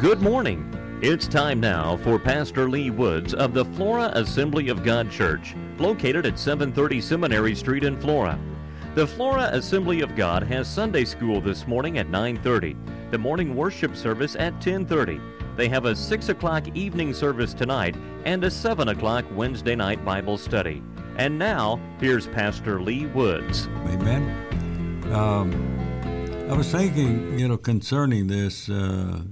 Good morning. It's time now for Pastor Lee Woods of the Flora Assembly of God Church, located at 730 Seminary Street in Flora. The Flora Assembly of God has Sunday school this morning at 9:30, the morning worship service at 10:30. They have a 6 o'clock evening service tonight and a 7 o'clock Wednesday night Bible study. And now, here's Pastor Lee Woods. Amen. Um, I was thinking, you know, concerning this. Uh,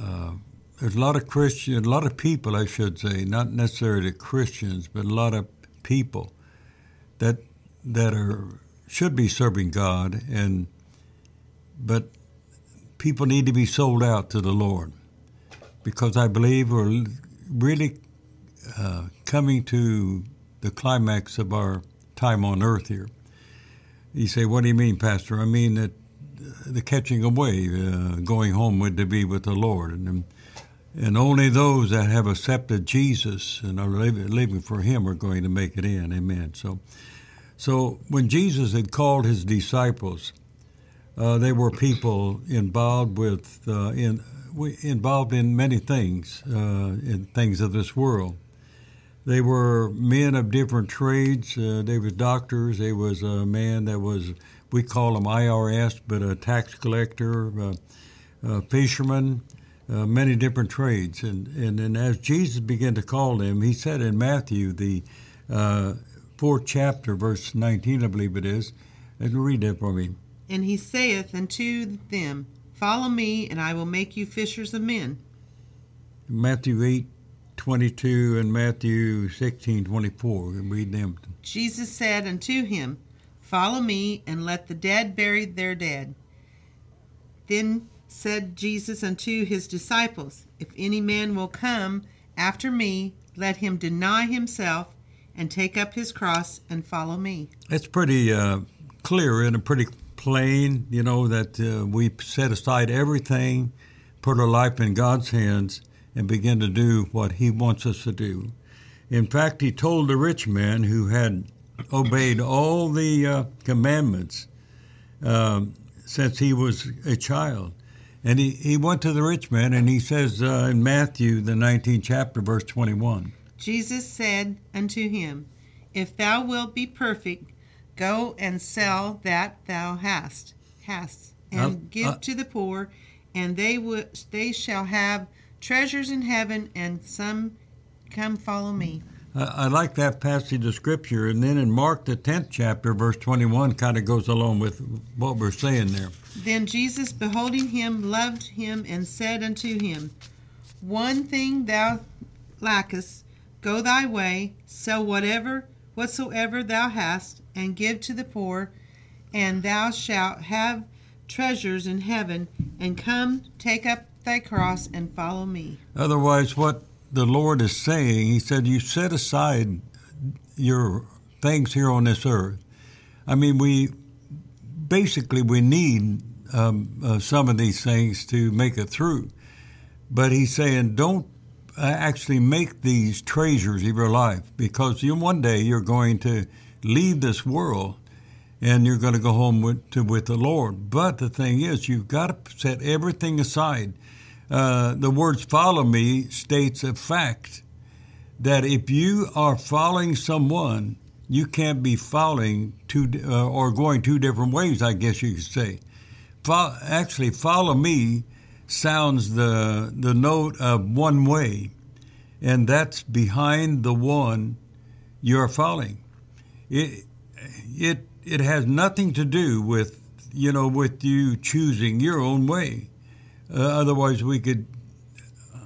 uh, there's a lot of Christian, a lot of people, I should say, not necessarily Christians, but a lot of people that that are should be serving God, and but people need to be sold out to the Lord because I believe we're really uh, coming to the climax of our time on earth here. You say, what do you mean, Pastor? I mean that the catching away, uh, going home to be with the Lord. And, and only those that have accepted Jesus and are living for Him are going to make it in. Amen. So, so when Jesus had called His disciples, uh, they were people involved with uh, in involved in many things, uh, in things of this world. They were men of different trades. Uh, they were doctors. They was a man that was we call them IRS, but a tax collector, a, fisherman, uh, many different trades. And, and, and as Jesus began to call them, he said in Matthew, the uh, fourth chapter, verse 19, I believe it is, and read that for me. And he saith unto them, Follow me, and I will make you fishers of men. Matthew 8, 22 and Matthew 16, 24. Read them. Jesus said unto him, Follow me, and let the dead bury their dead. Then said Jesus unto his disciples, If any man will come after me, let him deny himself and take up his cross and follow me. It's pretty uh, clear and pretty plain, you know, that uh, we set aside everything, put our life in God's hands, and begin to do what He wants us to do. In fact, He told the rich man who had obeyed all the uh, commandments um, since he was a child. And he, he went to the rich man and he says uh, in Matthew, the 19th chapter, verse 21 Jesus said unto him, If thou wilt be perfect, go and sell that thou hast, hast and give uh, to the poor, and they, w- they shall have treasures in heaven, and some come follow me. I like that passage of scripture. And then in Mark, the 10th chapter, verse 21, kind of goes along with what we're saying there. Then Jesus, beholding him, loved him, and said unto him, One thing thou lackest, go thy way, sell whatever, whatsoever thou hast, and give to the poor, and thou shalt have treasures in heaven, and come, take up thy cross, and follow me. Otherwise, what the Lord is saying. He said, You set aside your things here on this earth. I mean, we basically we need um, uh, some of these things to make it through. But he's saying, don't uh, actually make these treasures of your life because you one day you're going to leave this world and you're going to go home with, to, with the Lord. But the thing is, you've got to set everything aside uh, the words follow me states a fact that if you are following someone, you can't be following two uh, or going two different ways, I guess you could say. Fo- actually, follow me sounds the, the note of one way, and that's behind the one you're following. It, it, it has nothing to do with, you know, with you choosing your own way. Uh, otherwise, we could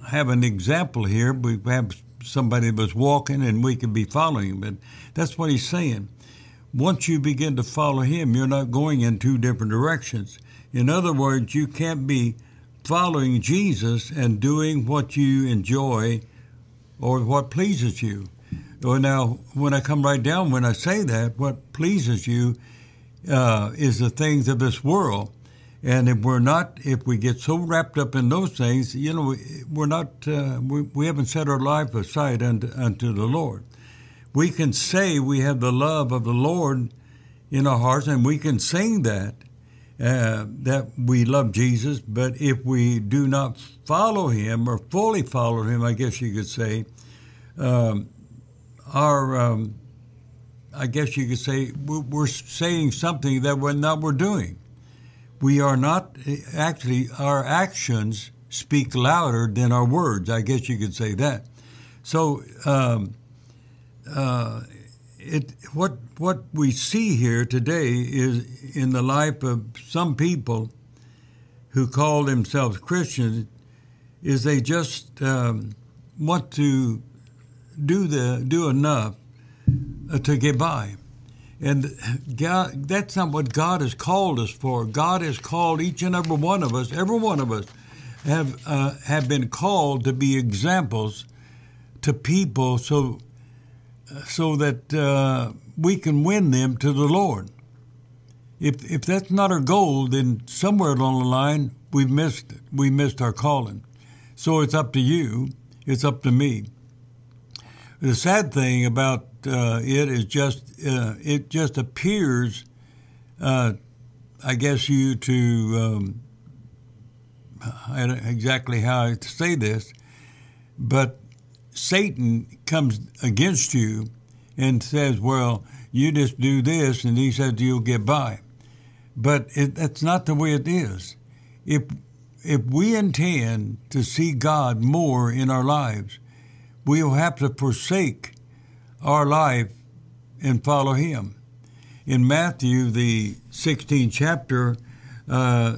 have an example here. We have somebody was walking and we could be following. him. But that's what he's saying. Once you begin to follow him, you're not going in two different directions. In other words, you can't be following Jesus and doing what you enjoy or what pleases you. Well, now, when I come right down, when I say that, what pleases you uh, is the things of this world. And if we're not, if we get so wrapped up in those things, you know, we're not, uh, we, we haven't set our life aside unto, unto the Lord. We can say we have the love of the Lord in our hearts, and we can sing that, uh, that we love Jesus, but if we do not follow him or fully follow him, I guess you could say, um, our, um, I guess you could say, we're saying something that we're not we're doing. We are not actually, our actions speak louder than our words. I guess you could say that. So, um, uh, it what what we see here today is in the life of some people who call themselves Christians is they just um, want to do the do enough uh, to get by, and God, that's not what God has called us for. God has called each and every one of us, every one of us, have uh, have been called to be examples to people, so so that uh, we can win them to the Lord. If if that's not our goal, then somewhere along the line we've missed it. We missed our calling. So it's up to you. It's up to me. The sad thing about uh, it is just uh, it just appears, uh, I guess you to um, I don't exactly how to say this, but Satan comes against you and says, "Well, you just do this," and he says you'll get by. But it, that's not the way it is. If if we intend to see God more in our lives, we will have to forsake our life and follow Him. In Matthew, the 16th chapter, uh,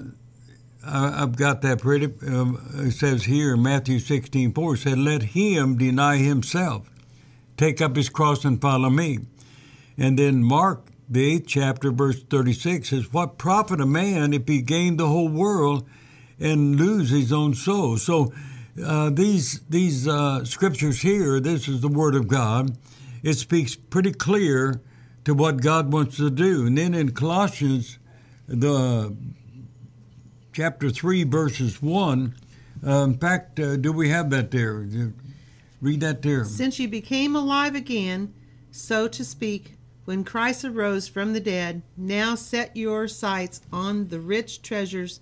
I've got that pretty. Um, it says here Matthew 16 4, said, Let him deny himself, take up his cross and follow me. And then Mark, the 8th chapter, verse 36 says, What profit a man if he gain the whole world and lose his own soul? So uh, these, these uh, scriptures here, this is the Word of God, it speaks pretty clear to what God wants to do. And then in Colossians, the chapter 3, verses 1. Uh, in fact, uh, do we have that there? Read that there. Since you became alive again, so to speak, when Christ arose from the dead, now set your sights on the rich treasures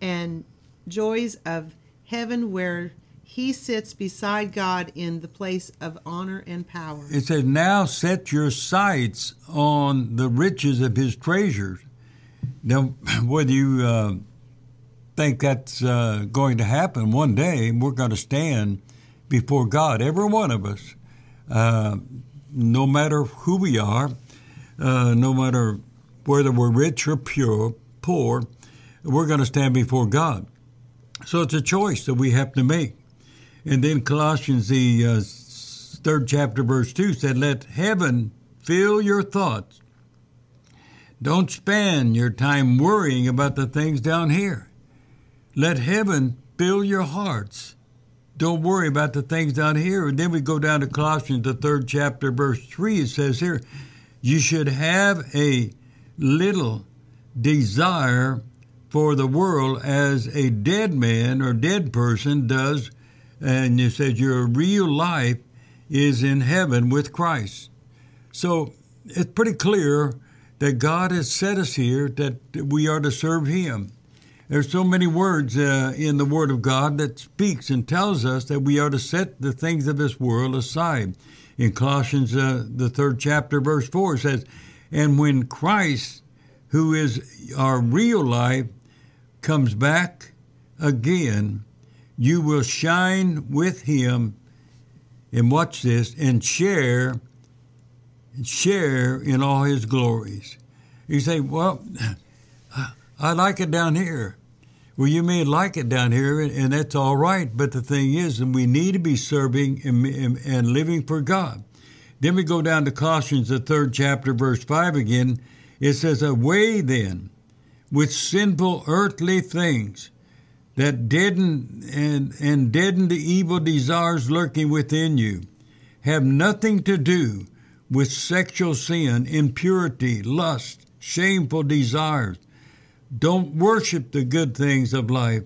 and joys of heaven where he sits beside God in the place of honor and power. It says, Now set your sights on the riches of his treasures. Now, whether you uh, think that's uh, going to happen one day. We're going to stand before God, every one of us, uh, no matter who we are, uh, no matter whether we're rich or pure, poor, we're going to stand before God. So it's a choice that we have to make. And then Colossians, the uh, third chapter, verse 2 said, Let heaven fill your thoughts. Don't spend your time worrying about the things down here. Let heaven fill your hearts. Don't worry about the things down here. And then we go down to Colossians, the third chapter, verse 3. It says here, You should have a little desire for the world as a dead man or dead person does. And it says your real life is in heaven with Christ. So it's pretty clear that God has set us here that we are to serve Him. There's so many words uh, in the Word of God that speaks and tells us that we are to set the things of this world aside. In Colossians, uh, the third chapter, verse 4 says, And when Christ, who is our real life, comes back again, you will shine with him, and watch this, and share, share in all his glories. You say, Well, I like it down here. Well, you may like it down here, and that's all right. But the thing is, and we need to be serving and, and, and living for God. Then we go down to Colossians, the third chapter, verse 5 again. It says, Away then with sinful earthly things that deaden and, and deaden the evil desires lurking within you. Have nothing to do with sexual sin, impurity, lust, shameful desires don't worship the good things of life,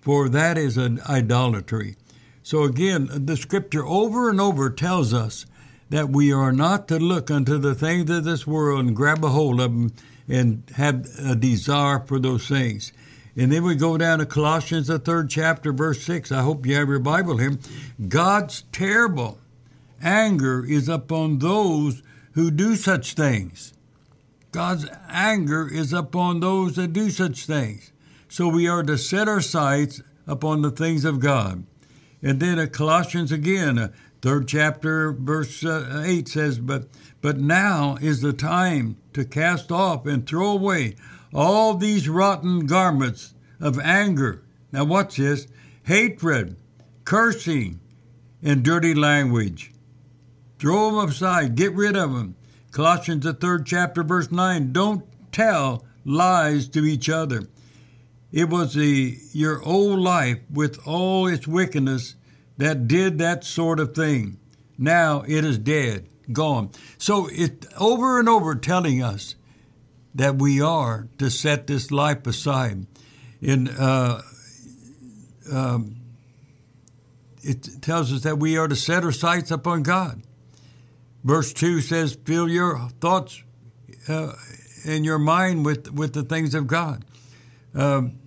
for that is an idolatry. So again, the scripture over and over tells us that we are not to look unto the things of this world and grab a hold of them and have a desire for those things. And then we go down to Colossians, the third chapter, verse 6. I hope you have your Bible here. God's terrible anger is upon those who do such things. God's anger is upon those that do such things. So we are to set our sights upon the things of God. And then at Colossians again, uh, third chapter, verse uh, 8 says, but, but now is the time to cast off and throw away all these rotten garments of anger. Now, watch this hatred, cursing, and dirty language. Throw them aside, get rid of them. Colossians, the third chapter, verse 9 don't tell lies to each other. It was the, your old life with all its wickedness that did that sort of thing. Now it is dead, gone. So it over and over telling us that we are to set this life aside. In uh, um, it tells us that we are to set our sights upon God. Verse two says, "Fill your thoughts uh, and your mind with with the things of God." Um,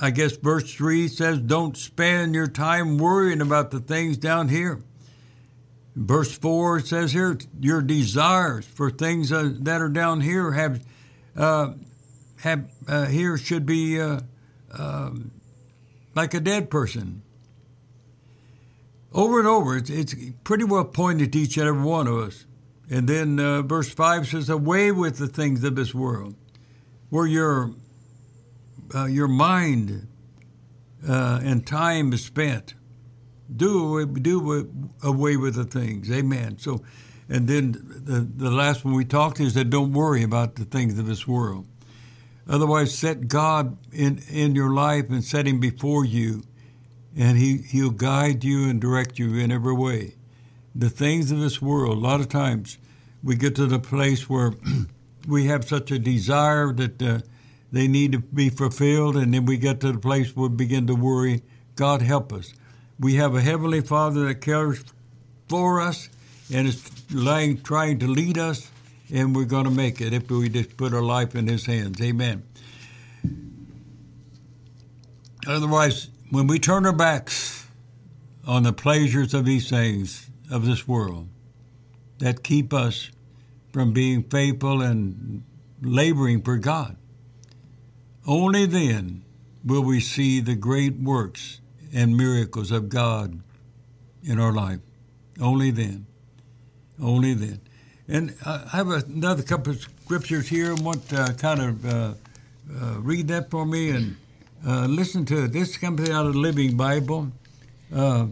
I guess verse three says, "Don't spend your time worrying about the things down here." Verse 4 says here, your desires for things uh, that are down here have, uh, have uh, here should be uh, um, like a dead person. Over and over, it's, it's, pretty well pointed to each and every one of us. And then uh, verse 5 says, Away with the things of this world, where your, uh, your mind and time is spent do do away with the things. Amen. So, and then the the last one we talked to is that don't worry about the things of this world. Otherwise, set God in in your life and set Him before you, and He He'll guide you and direct you in every way. The things of this world. A lot of times, we get to the place where we have such a desire that. Uh, they need to be fulfilled, and then we get to the place where we begin to worry. God help us we have a Heavenly Father that cares for us and is trying to lead us, and we're going to make it if we just put our life in His hands. Amen. Otherwise, when we turn our backs on the pleasures of these things of this world that keep us from being faithful and laboring for God, only then will we see the great works and miracles of God in our life. Only then. Only then. And I have another couple of scriptures here. I want to kind of uh, uh, read that for me and uh, listen to it. This comes out of the Living Bible. Uh,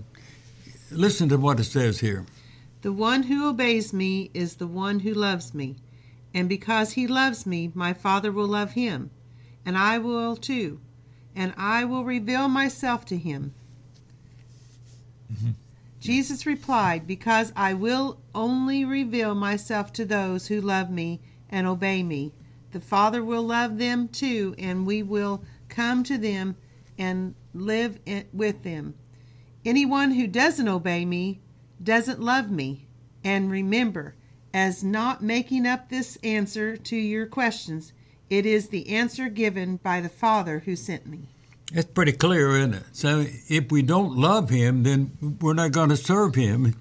listen to what it says here. The one who obeys me is the one who loves me. And because he loves me, my Father will love him. And I will too and I will reveal myself to him. Mm-hmm. Jesus replied, Because I will only reveal myself to those who love me and obey me. The Father will love them too, and we will come to them and live with them. Anyone who doesn't obey me doesn't love me. And remember, as not making up this answer to your questions, it is the answer given by the Father who sent me. It's pretty clear, isn't it? So if we don't love him, then we're not going to serve him.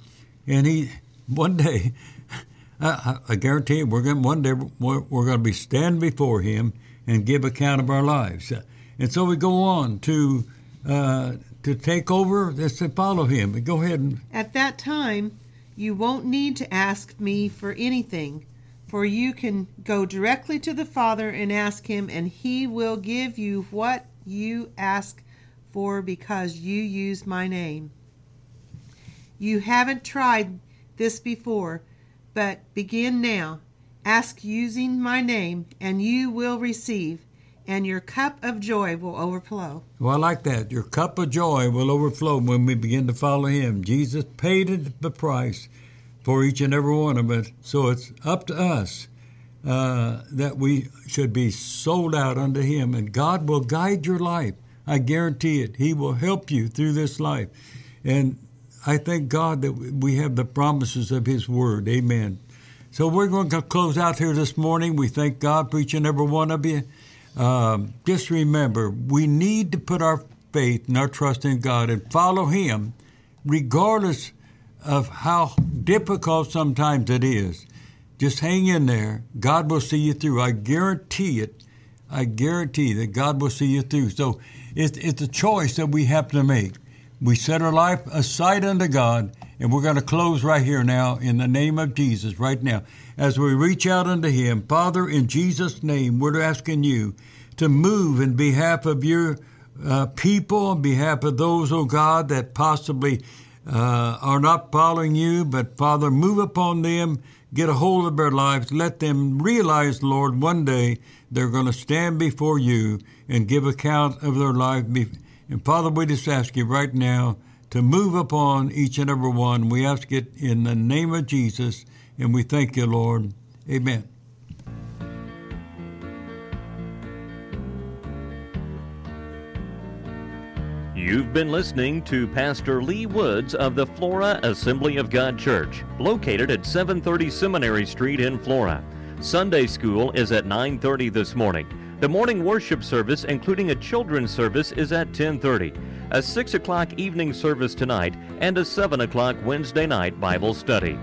And he, one day, I, I guarantee you, we're going one day we're, we're going to be standing before him and give account of our lives. And so we go on to uh, to take over. Let's to follow him. Go ahead. And... At that time, you won't need to ask me for anything for you can go directly to the Father and ask Him, and He will give you what you ask for because you use my name. You haven't tried this before, but begin now. Ask using my name, and you will receive, and your cup of joy will overflow. Well, I like that. Your cup of joy will overflow when we begin to follow Him. Jesus paid the price for each and every one of us. So it's up to us uh, that we should be sold out unto Him, and God will guide your life. I guarantee it. He will help you through this life. And I thank God that we have the promises of His Word. Amen. So we're going to close out here this morning. We thank God for each and every one of you. Um, just remember, we need to put our faith and our trust in God and follow Him, regardless of how difficult sometimes it is. Just hang in there. God will see you through. I guarantee it. I guarantee that God will see you through. So it's, it's a choice that we have to make. We set our life aside unto God, and we're going to close right here now in the name of Jesus, right now. As we reach out unto Him, Father, in Jesus' name, we're asking you to move in behalf of your uh, people, on behalf of those, oh God, that possibly uh, are not following you, but Father, move upon them, get a hold of their lives, let them realize, Lord, one day they're going to stand before you and give account of their life. And Father, we just ask you right now to move upon each and every one. We ask it in the name of Jesus, and we thank you, Lord. Amen. You've been listening to Pastor Lee Woods of the Flora Assembly of God Church, located at 730 Seminary Street in Flora. Sunday school is at 9:30 this morning. The morning worship service, including a children's service, is at 10:30. A 6 o'clock evening service tonight, and a 7 o'clock Wednesday night Bible study.